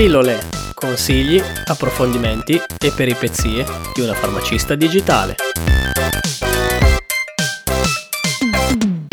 Pillole, consigli, approfondimenti e peripezie di una farmacista digitale.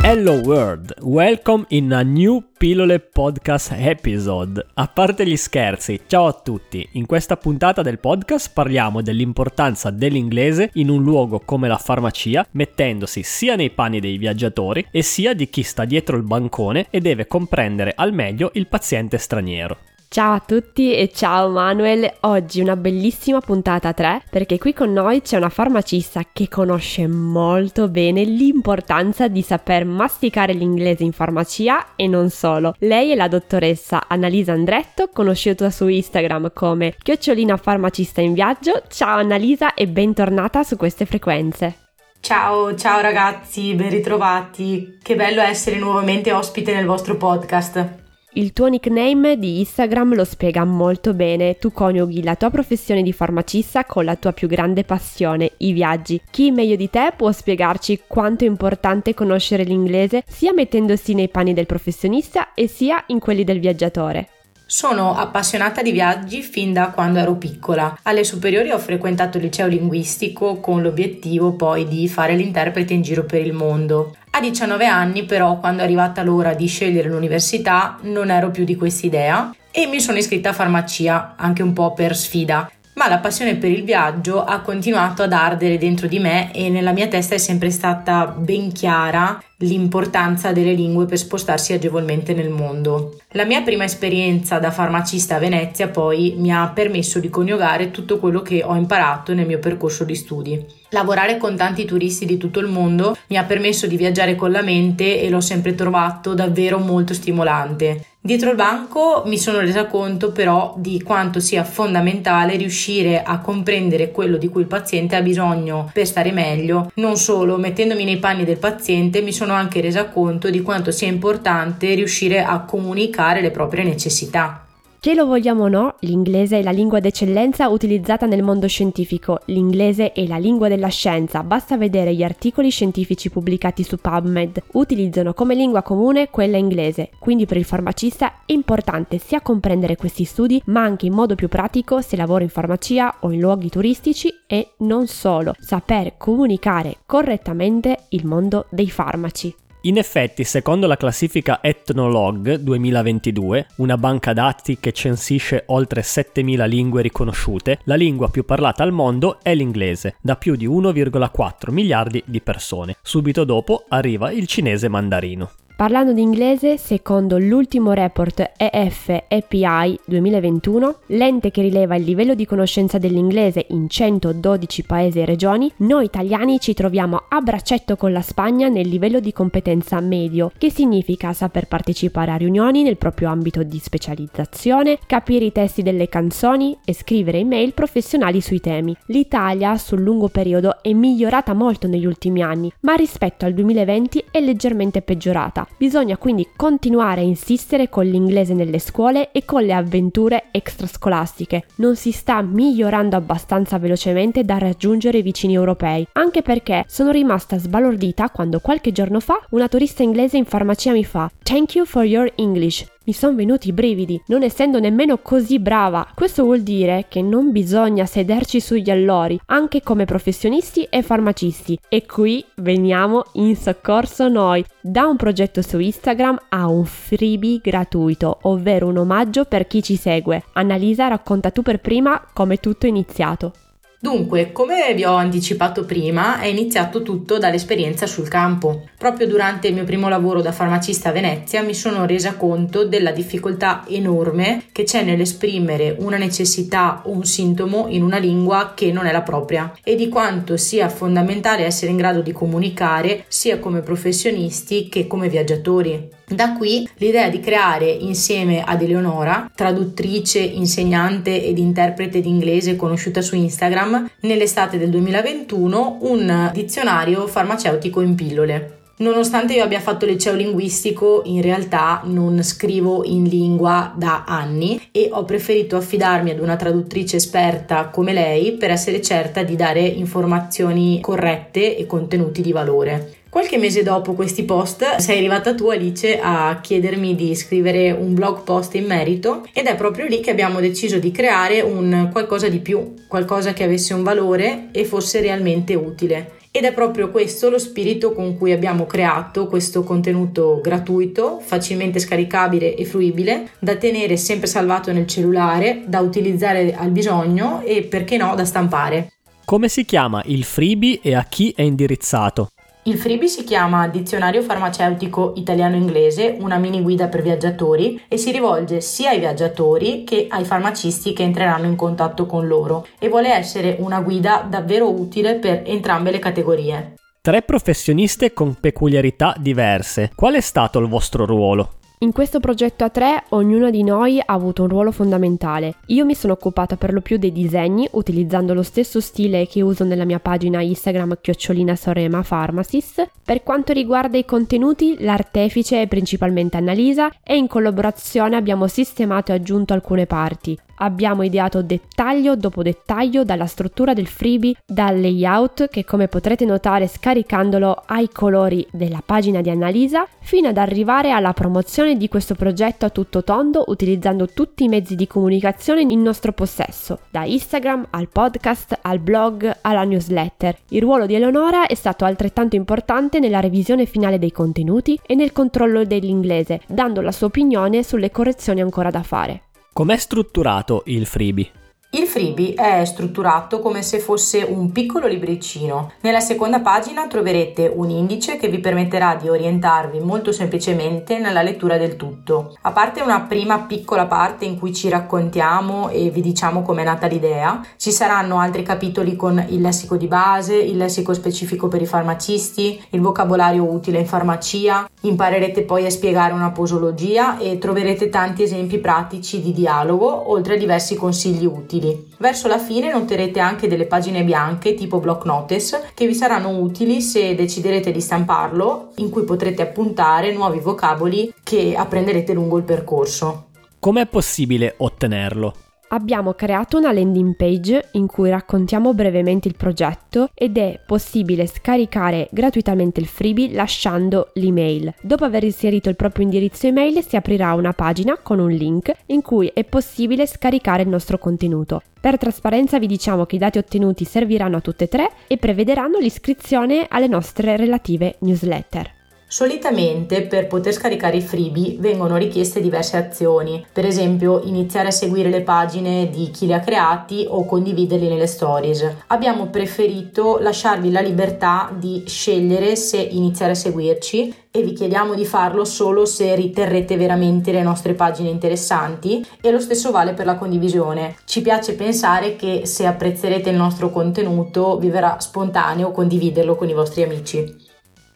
Hello world, welcome in a new Pillole podcast episode. A parte gli scherzi, ciao a tutti. In questa puntata del podcast parliamo dell'importanza dell'inglese in un luogo come la farmacia, mettendosi sia nei panni dei viaggiatori e sia di chi sta dietro il bancone e deve comprendere al meglio il paziente straniero. Ciao a tutti e ciao Manuel, oggi una bellissima puntata 3 perché qui con noi c'è una farmacista che conosce molto bene l'importanza di saper masticare l'inglese in farmacia e non solo. Lei è la dottoressa Annalisa Andretto, conosciuta su Instagram come chiocciolina farmacista in viaggio. Ciao Annalisa e bentornata su queste frequenze. Ciao, ciao ragazzi, ben ritrovati. Che bello essere nuovamente ospite nel vostro podcast. Il tuo nickname di Instagram lo spiega molto bene. Tu coniughi la tua professione di farmacista con la tua più grande passione, i viaggi. Chi meglio di te può spiegarci quanto è importante conoscere l'inglese sia mettendosi nei panni del professionista e sia in quelli del viaggiatore? Sono appassionata di viaggi fin da quando ero piccola. Alle superiori ho frequentato il liceo linguistico con l'obiettivo poi di fare l'interprete in giro per il mondo. A 19 anni però, quando è arrivata l'ora di scegliere l'università, non ero più di quest'idea e mi sono iscritta a farmacia, anche un po' per sfida. Ma la passione per il viaggio ha continuato ad ardere dentro di me e nella mia testa è sempre stata ben chiara l'importanza delle lingue per spostarsi agevolmente nel mondo. La mia prima esperienza da farmacista a Venezia poi mi ha permesso di coniugare tutto quello che ho imparato nel mio percorso di studi. Lavorare con tanti turisti di tutto il mondo mi ha permesso di viaggiare con la mente e l'ho sempre trovato davvero molto stimolante. Dietro il banco mi sono resa conto però di quanto sia fondamentale riuscire a comprendere quello di cui il paziente ha bisogno per stare meglio. Non solo, mettendomi nei panni del paziente mi sono anche resa conto di quanto sia importante riuscire a comunicare le proprie necessità. Che lo vogliamo o no, l'inglese è la lingua d'eccellenza utilizzata nel mondo scientifico. L'inglese è la lingua della scienza, basta vedere gli articoli scientifici pubblicati su PubMed. Utilizzano come lingua comune quella inglese, quindi per il farmacista è importante sia comprendere questi studi, ma anche in modo più pratico se lavora in farmacia o in luoghi turistici e non solo, saper comunicare correttamente il mondo dei farmaci. In effetti, secondo la classifica Ethnologue 2022, una banca dati che censisce oltre 7000 lingue riconosciute, la lingua più parlata al mondo è l'inglese, da più di 1,4 miliardi di persone. Subito dopo arriva il cinese mandarino. Parlando di inglese, secondo l'ultimo report EF-EPI 2021, l'ente che rileva il livello di conoscenza dell'inglese in 112 paesi e regioni, noi italiani ci troviamo a braccetto con la Spagna nel livello di competenza medio, che significa saper partecipare a riunioni nel proprio ambito di specializzazione, capire i testi delle canzoni e scrivere email professionali sui temi. L'Italia sul lungo periodo è migliorata molto negli ultimi anni, ma rispetto al 2020 è leggermente peggiorata Bisogna quindi continuare a insistere con l'inglese nelle scuole e con le avventure extrascolastiche. Non si sta migliorando abbastanza velocemente da raggiungere i vicini europei, anche perché sono rimasta sbalordita quando qualche giorno fa una turista inglese in farmacia mi fa Thank you for your English. Mi sono venuti i brividi, non essendo nemmeno così brava. Questo vuol dire che non bisogna sederci sugli allori, anche come professionisti e farmacisti. E qui veniamo in soccorso noi, da un progetto su Instagram a un freebie gratuito, ovvero un omaggio per chi ci segue. Annalisa, racconta tu per prima come tutto è iniziato. Dunque, come vi ho anticipato prima, è iniziato tutto dall'esperienza sul campo. Proprio durante il mio primo lavoro da farmacista a Venezia mi sono resa conto della difficoltà enorme che c'è nell'esprimere una necessità o un sintomo in una lingua che non è la propria e di quanto sia fondamentale essere in grado di comunicare sia come professionisti che come viaggiatori. Da qui l'idea di creare insieme ad Eleonora, traduttrice, insegnante ed interprete d'inglese conosciuta su Instagram, nell'estate del 2021 un dizionario farmaceutico in pillole. Nonostante io abbia fatto liceo linguistico, in realtà non scrivo in lingua da anni e ho preferito affidarmi ad una traduttrice esperta come lei per essere certa di dare informazioni corrette e contenuti di valore. Qualche mese dopo questi post sei arrivata tu Alice a chiedermi di scrivere un blog post in merito ed è proprio lì che abbiamo deciso di creare un qualcosa di più, qualcosa che avesse un valore e fosse realmente utile. Ed è proprio questo lo spirito con cui abbiamo creato questo contenuto gratuito, facilmente scaricabile e fruibile, da tenere sempre salvato nel cellulare, da utilizzare al bisogno e perché no da stampare. Come si chiama il freebie e a chi è indirizzato? Il freebie si chiama Dizionario farmaceutico italiano-inglese, una mini guida per viaggiatori e si rivolge sia ai viaggiatori che ai farmacisti che entreranno in contatto con loro e vuole essere una guida davvero utile per entrambe le categorie. Tre professioniste con peculiarità diverse. Qual è stato il vostro ruolo? In questo progetto a tre ognuno di noi ha avuto un ruolo fondamentale. Io mi sono occupata per lo più dei disegni, utilizzando lo stesso stile che uso nella mia pagina Instagram chiocciolina Sorema Pharmacist. Per quanto riguarda i contenuti, l'artefice è principalmente Annalisa e in collaborazione abbiamo sistemato e aggiunto alcune parti. Abbiamo ideato dettaglio dopo dettaglio dalla struttura del freebie, dal layout che come potrete notare scaricandolo ai colori della pagina di Annalisa, fino ad arrivare alla promozione di questo progetto a tutto tondo utilizzando tutti i mezzi di comunicazione in nostro possesso, da Instagram al podcast, al blog, alla newsletter. Il ruolo di Eleonora è stato altrettanto importante nella revisione finale dei contenuti e nel controllo dell'inglese, dando la sua opinione sulle correzioni ancora da fare. Com'è strutturato il freebie? Il freebie è strutturato come se fosse un piccolo libricino. Nella seconda pagina troverete un indice che vi permetterà di orientarvi molto semplicemente nella lettura del tutto. A parte una prima piccola parte in cui ci raccontiamo e vi diciamo com'è nata l'idea, ci saranno altri capitoli con il lessico di base, il lessico specifico per i farmacisti, il vocabolario utile in farmacia, imparerete poi a spiegare una posologia e troverete tanti esempi pratici di dialogo, oltre a diversi consigli utili utili. Verso la fine noterete anche delle pagine bianche tipo block notice che vi saranno utili se deciderete di stamparlo, in cui potrete appuntare nuovi vocaboli che apprenderete lungo il percorso. Com'è possibile ottenerlo? Abbiamo creato una landing page in cui raccontiamo brevemente il progetto ed è possibile scaricare gratuitamente il freebie lasciando l'email. Dopo aver inserito il proprio indirizzo email si aprirà una pagina con un link in cui è possibile scaricare il nostro contenuto. Per trasparenza vi diciamo che i dati ottenuti serviranno a tutte e tre e prevederanno l'iscrizione alle nostre relative newsletter. Solitamente per poter scaricare i freebie vengono richieste diverse azioni, per esempio iniziare a seguire le pagine di chi li ha creati o condividerli nelle stories. Abbiamo preferito lasciarvi la libertà di scegliere se iniziare a seguirci e vi chiediamo di farlo solo se riterrete veramente le nostre pagine interessanti e lo stesso vale per la condivisione. Ci piace pensare che se apprezzerete il nostro contenuto vi verrà spontaneo condividerlo con i vostri amici.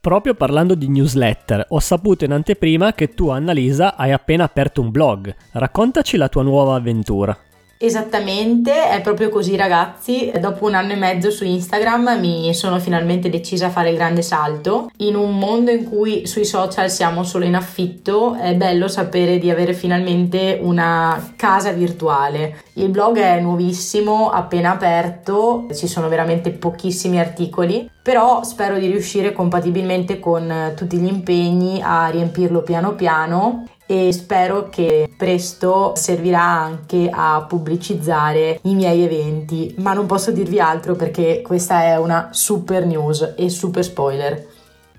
Proprio parlando di newsletter, ho saputo in anteprima che tu, Annalisa, hai appena aperto un blog. Raccontaci la tua nuova avventura. Esattamente, è proprio così ragazzi. Dopo un anno e mezzo su Instagram mi sono finalmente decisa a fare il grande salto. In un mondo in cui sui social siamo solo in affitto, è bello sapere di avere finalmente una casa virtuale. Il blog è nuovissimo, appena aperto, ci sono veramente pochissimi articoli, però spero di riuscire compatibilmente con tutti gli impegni a riempirlo piano piano e spero che presto servirà anche a pubblicizzare i miei eventi, ma non posso dirvi altro perché questa è una super news e super spoiler.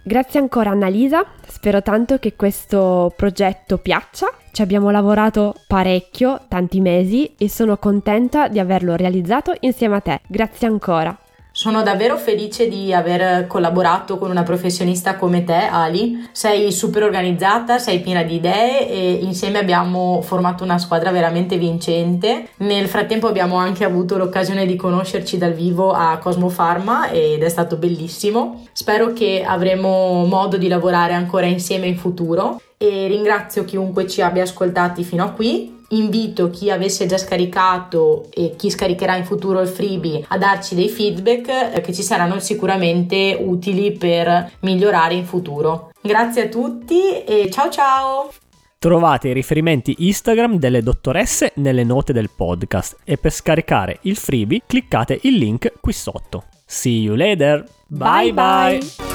Grazie ancora Annalisa, spero tanto che questo progetto piaccia. Ci abbiamo lavorato parecchio, tanti mesi e sono contenta di averlo realizzato insieme a te. Grazie ancora. Sono davvero felice di aver collaborato con una professionista come te, Ali. Sei super organizzata, sei piena di idee e insieme abbiamo formato una squadra veramente vincente. Nel frattempo abbiamo anche avuto l'occasione di conoscerci dal vivo a Cosmo Pharma ed è stato bellissimo. Spero che avremo modo di lavorare ancora insieme in futuro e ringrazio chiunque ci abbia ascoltati fino a qui invito chi avesse già scaricato e chi scaricherà in futuro il freebie a darci dei feedback eh, che ci saranno sicuramente utili per migliorare in futuro. Grazie a tutti e ciao ciao! Trovate i riferimenti Instagram delle dottoresse nelle note del podcast e per scaricare il freebie cliccate il link qui sotto. See you later! bye! bye. bye.